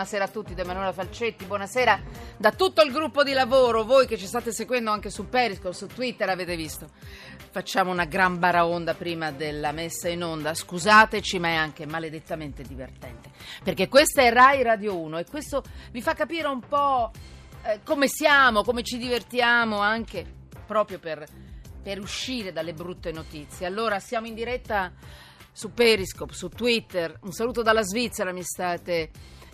buonasera a tutti da Emanuela Falcetti, buonasera da tutto il gruppo di lavoro, voi che ci state seguendo anche su Periscope, su Twitter avete visto. Facciamo una gran baraonda prima della messa in onda, scusateci ma è anche maledettamente divertente, perché questa è Rai Radio 1 e questo vi fa capire un po' eh, come siamo, come ci divertiamo anche proprio per, per uscire dalle brutte notizie. Allora siamo in diretta su Periscope, su Twitter. Un saluto dalla Svizzera, mi state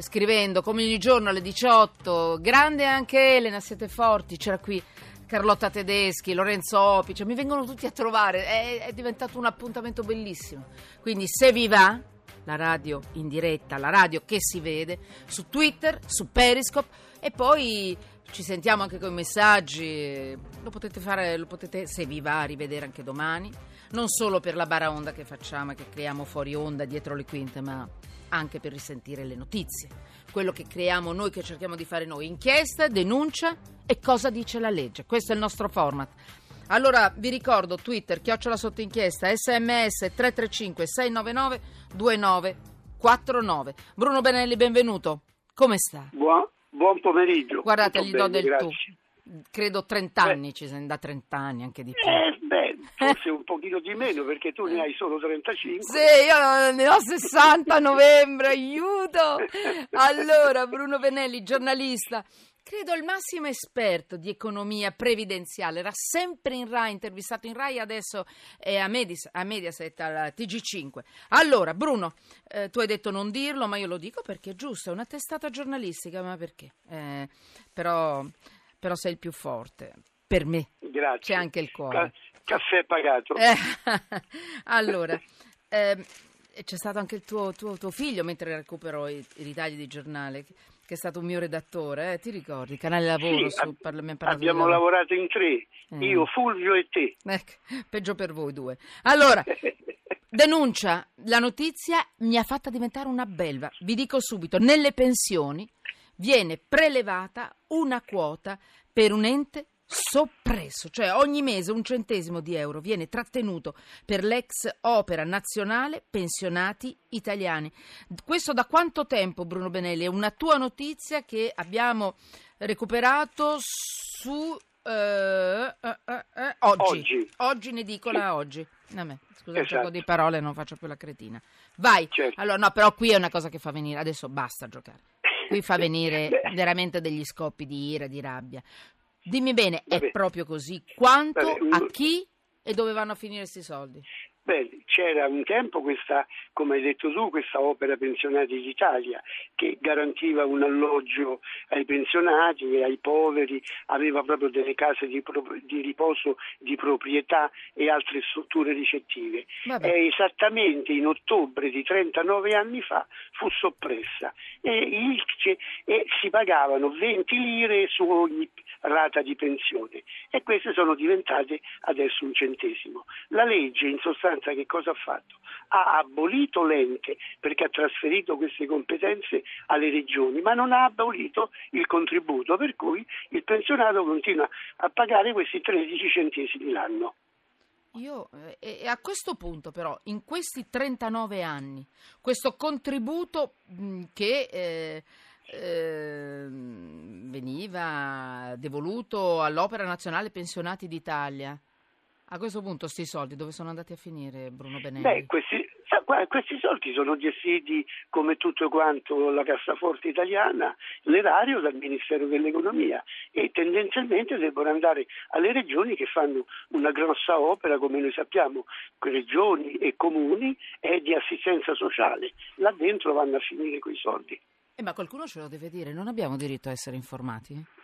scrivendo come ogni giorno alle 18. Grande anche Elena, siete forti. C'era qui Carlotta Tedeschi, Lorenzo Opi, cioè, mi vengono tutti a trovare. È, è diventato un appuntamento bellissimo. Quindi se vi va, la radio in diretta, la radio che si vede, su Twitter, su Periscope e poi ci sentiamo anche con i messaggi, lo potete fare, lo potete, se vi va, rivedere anche domani, non solo per la baraonda che facciamo e che creiamo fuori onda dietro le quinte, ma anche per risentire le notizie, quello che creiamo noi, che cerchiamo di fare noi, inchiesta, denuncia e cosa dice la legge. Questo è il nostro format. Allora vi ricordo Twitter, chiocciola sotto inchiesta, sms 335 699 2949. Bruno Benelli, benvenuto. Come sta? Buon, buon pomeriggio. Guardate, Tutto gli do bene, del grazie. tu. Credo 30 anni, ci sei da 30 anni, anche di più. Eh, beh, forse un pochino di meno perché tu ne hai solo 35. Sì, io ne ho 60 a novembre, aiuto! Allora, Bruno Benelli, giornalista, credo il massimo esperto di economia previdenziale, era sempre in Rai, intervistato in Rai, adesso è a, Medis- a Mediaset, al TG5. Allora, Bruno, eh, tu hai detto non dirlo, ma io lo dico perché è giusto, è una testata giornalistica, ma perché? Eh, però, però sei il più forte, per me. Grazie. C'è anche il cuore. Ca- caffè pagato. Eh, allora, ehm, c'è stato anche il tuo, tuo- tuo figlio mentre recupero i, i ritagli di giornale, che è stato un mio redattore, eh, ti ricordi? Canale Lavoro Sì, su ab- parla- Abbiamo lavoro. lavorato in tre, Eh. io, Fulvio e te. Ecco, peggio per voi due. Allora, denuncia, la notizia mi ha fatta diventare una belva. Vi dico subito, nelle pensioni viene prelevata una quota per un ente soppresso, cioè ogni mese un centesimo di euro viene trattenuto per l'ex opera nazionale pensionati italiani. Questo da quanto tempo, Bruno Benelli? È una tua notizia che abbiamo recuperato su eh, eh, eh, eh, oggi. Oggi. Oggi in edicola oggi. Vabbè, scusa, Esatto. gioco di parole, non faccio più la cretina. Vai. Certo. Allora, no, però qui è una cosa che fa venire. Adesso basta giocare. Qui fa venire Beh. veramente degli scoppi di ira, di rabbia. Dimmi bene, è Vabbè. proprio così? Quanto, Vabbè, a chi e dove vanno a finire questi soldi? Beh, c'era un tempo questa, come hai detto tu, questa opera Pensionati d'Italia che garantiva un alloggio ai pensionati e ai poveri, aveva proprio delle case di, pro- di riposo di proprietà e altre strutture ricettive. Vabbè. E esattamente in ottobre di 39 anni fa fu soppressa e, il- e si pagavano 20 lire su ogni rata di pensione e queste sono diventate adesso un centesimo. La legge in sostanza che cosa ha fatto? Ha abolito l'ente perché ha trasferito queste competenze alle regioni, ma non ha abolito il contributo, per cui il pensionato continua a pagare questi 13 centesimi l'anno. Io, eh, a questo punto però, in questi 39 anni, questo contributo che eh, ehm, veniva devoluto all'Opera Nazionale Pensionati d'Italia, a questo punto sti soldi dove sono andati a finire, Bruno Benelli? Beh, questi, questi soldi sono gestiti come tutto quanto la cassaforte italiana, l'erario dal Ministero dell'Economia e tendenzialmente debbono andare alle regioni che fanno una grossa opera, come noi sappiamo, regioni e comuni, è di assistenza sociale. Là dentro vanno a finire quei soldi. Eh, ma qualcuno ce lo deve dire, non abbiamo diritto a essere informati?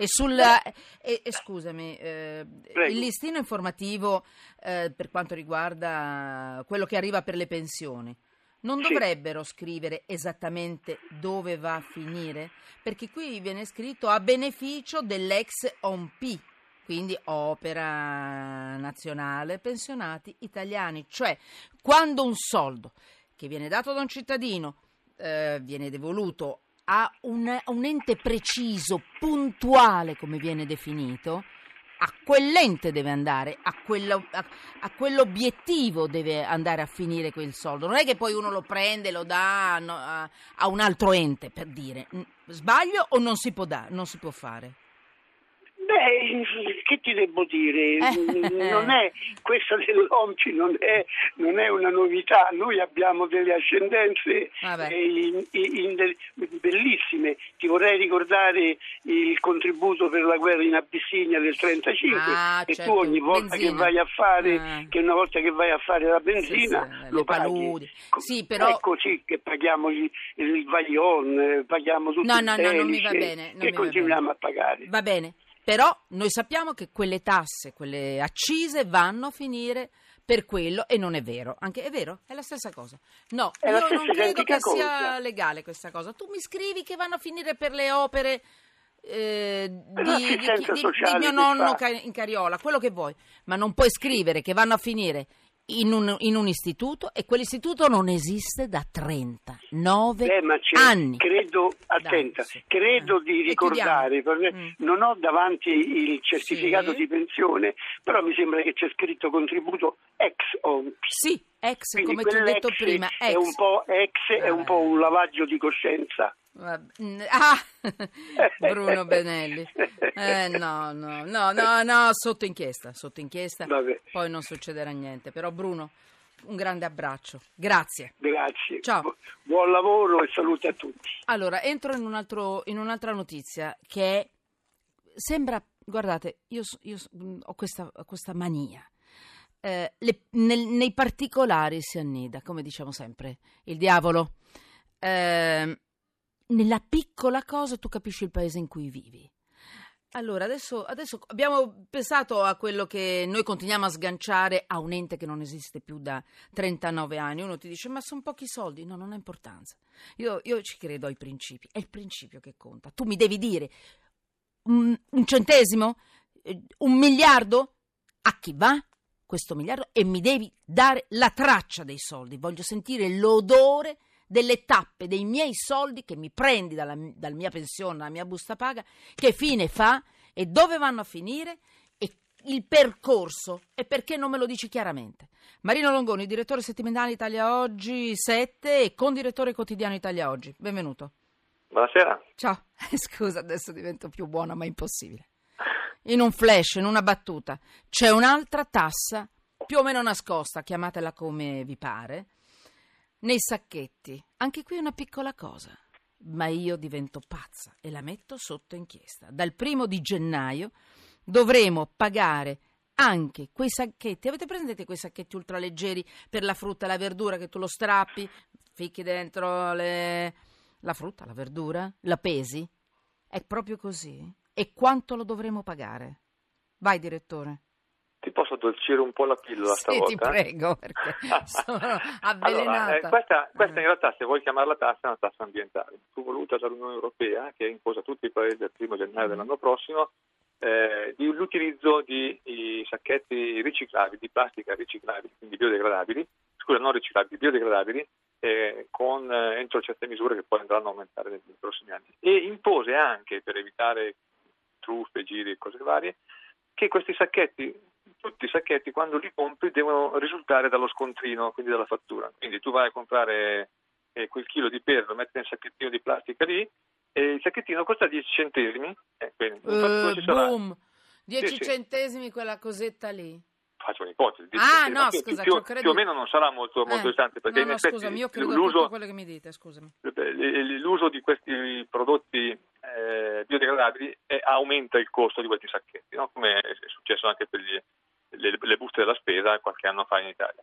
E sul e- e scusami, eh, il listino informativo eh, per quanto riguarda quello che arriva per le pensioni, non Sì. dovrebbero scrivere esattamente dove va a finire? Perché qui viene scritto a beneficio dell'ex OMP, quindi Opera Nazionale Pensionati Italiani, cioè quando un soldo che viene dato da un cittadino eh, viene devoluto a un, un ente preciso, puntuale come viene definito, a quell'ente deve andare, a, quello, a, a, quell'obiettivo deve andare a finire quel soldo. Non è che poi uno lo prende, lo dà no, a, a, un altro ente, per dire. Sbaglio o non si può, da, non si può fare? Beh, che ti devo dire? Non è, questa dell'OMCI non è, non è una novità, noi abbiamo delle ascendenze in, in, in, bellissime. Ti vorrei ricordare il contributo per la guerra in Abissinia del 35 ah, e certo. tu ogni volta benzina. che vai a fare, ah. che una volta che vai a fare la benzina sì, sì, lo paghi. Sì, però... È così che paghiamo il, il vaglion, paghiamo tutto no, il no, no, non mi va bene. e continuiamo a pagare. Va bene. Però noi sappiamo che quelle tasse, quelle accise vanno a finire per quello e non è vero. Anche è vero? È la stessa cosa. No, è io non credo che cosa. sia legale questa cosa. Tu mi scrivi che vanno a finire per le opere eh, di, di, di, di, mio nonno in Cariola, quello che vuoi, ma non puoi scrivere che vanno a finire in un, in un, istituto e quell'istituto non esiste da 39 eh, anni. Credo, attenta, Dai, credo eh. di ricordare, mm. non ho davanti il certificato sì. di pensione, però mi sembra che c'è scritto contributo ex ONPS. Sì, ex, Quindi come ti ho detto prima. Ex. È un po' ex, è un po' un lavaggio di coscienza. Ah, Bruno Benelli. Eh, no, no, no, no, no, sotto inchiesta, sotto inchiesta. Vabbè. Poi non succederà niente. Però Bruno, un grande abbraccio. Grazie. Grazie. Ciao. buon lavoro e salute a tutti. Allora, entro in, un altro, in un'altra notizia che sembra, guardate, io, io ho questa, questa mania. Eh, le, nel, nei particolari si annida, come diciamo sempre, il diavolo. Eh, nella piccola cosa tu capisci il paese in cui vivi. Allora, adesso, adesso, abbiamo pensato a quello che noi continuiamo a sganciare a un ente che non esiste più da 39 anni. Uno ti dice, ma sono pochi soldi. No, non ha importanza. Io, io ci credo ai principi. È il principio che conta. Tu mi devi dire un, un centesimo, eh, un miliardo, a chi va questo miliardo e mi devi dare la traccia dei soldi. Voglio sentire l'odore delle tappe dei miei soldi che mi prendi dalla, dalla mia pensione, dalla mia busta paga, che fine fa e dove vanno a finire e il percorso e perché non me lo dici chiaramente. Marino Longoni, direttore settimanale Italia Oggi 7 e condirettore quotidiano Italia Oggi. Benvenuto. Buonasera. Ciao, scusa, adesso divento più buona, ma impossibile. In un flash, in una battuta, c'è un'altra tassa più o meno nascosta, chiamatela come vi pare, nei sacchetti. Anche qui una piccola cosa. Ma io divento pazza e la metto sotto inchiesta. Dal primo di gennaio dovremo pagare anche quei sacchetti. Avete presente quei sacchetti ultraleggeri per la frutta e la verdura che tu lo strappi, ficchi dentro le... la frutta, la verdura, la pesi? È proprio così? E quanto lo dovremo pagare? Vai, direttore ti posso addolcire un po' la pillola sì, stavolta? ti prego, perché sono avvelenata. Allora, eh, questa, questa, in realtà, se vuoi chiamarla tassa, è una tassa ambientale. Fu voluta dall'Unione Europea, che imposa a tutti i paesi del primo gennaio mm. dell'anno prossimo, eh, di, l'utilizzo di sacchetti riciclabili, di plastica riciclabili, quindi biodegradabili, scusa, non riciclabili, biodegradabili, eh, con eh, entro certe misure che poi andranno a aumentare nei, nei prossimi anni. E impose anche, per evitare truffe, giri e cose varie, che questi sacchetti tutti i sacchetti quando li compri devono risultare dallo scontrino, quindi dalla fattura. Quindi tu vai a comprare eh, quel chilo di peso, lo metti nel sacchettino di plastica lì e il sacchettino costa 10 centesimi. Eh, quindi, uh, boom! 10 sì, centesimi quella cosetta lì. Faccio un'ipotesi. Ah, no, più, scusa, più, più, o meno non sarà molto, molto eh, distante. Perché no, no, in effetti scusami, io credo l'uso, quello che mi dite, scusami. L'uso di questi prodotti eh, biodegradabili aumenta il costo di questi sacchetti, no? come è successo anche per gli, le, le buste della spesa qualche anno fa in Italia.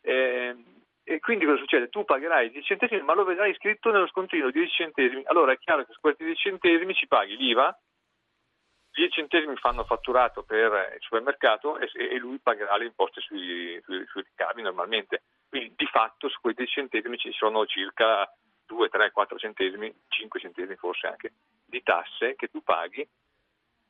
E, e quindi cosa succede? Tu pagherai 10 centesimi, ma lo vedrai scritto nello scontrino 10 centesimi. Allora è chiaro che su questi 10 centesimi ci paghi l'IVA, 10 centesimi fanno fatturato per il supermercato e, e lui pagherà le imposte sui, sui, sui, ricavi normalmente. Quindi di fatto su quei 10 centesimi ci sono circa 2, 3, 4 centesimi, 5 centesimi forse anche, di tasse che tu paghi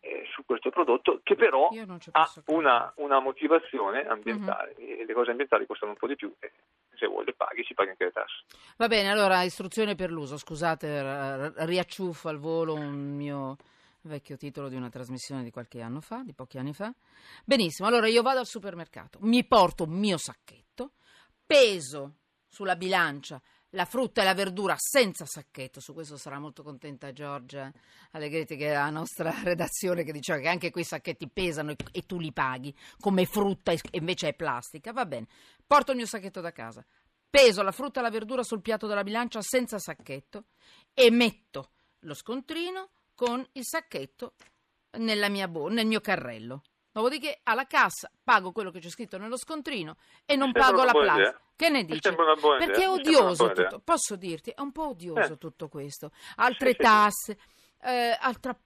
eh, su questo prodotto che però ha una, una, motivazione ambientale. E le cose ambientali costano un po' di più e se vuoi le paghi ci paghi anche le tasse. Va bene, allora istruzione per l'uso, scusate, riacciuffo al volo un mio vecchio titolo di una trasmissione di qualche anno fa, di pochi anni fa. Benissimo, allora io vado al supermercato, mi porto un mio sacchetto, peso sulla bilancia la frutta e la verdura senza sacchetto, su questo sarà molto contenta Giorgia Allegretti che è la nostra redazione che diceva che anche quei sacchetti pesano e, e tu li paghi come frutta e invece è plastica, va bene, porto il mio sacchetto da casa, peso la frutta e la verdura sul piatto della bilancia senza sacchetto e metto lo scontrino con il sacchetto bo- nel mio carrello. Dopodiché alla cassa pago quello che c'è scritto nello scontrino e non pago la plastica. Che ne dici? Perché è odioso tutto. Posso dirti, è un po' odioso eh. tutto questo. Altre sì, tasse, sì. Eh, altra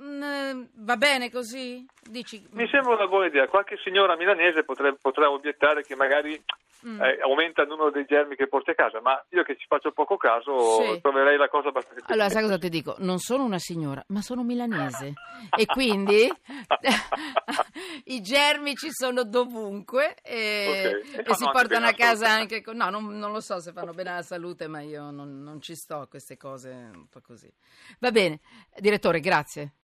mm, va bene così? Dici... Mi sembra una buona idea. Qualche signora milanese potrebbe, potrà obiettare che magari mm. eh, aumenta il numero dei germi che porti a casa, ma io che ci faccio poco caso sì. troverei la cosa abbastanza Allora, sai cosa ti dico? Non sono una signora, ma sono milanese e quindi i germi ci sono dovunque e, okay. e, e si portano a casa anche con... No, non, non, lo so se fanno bene alla salute, ma io non, non ci sto a queste cose un po' così. Va bene, direttore, grazie.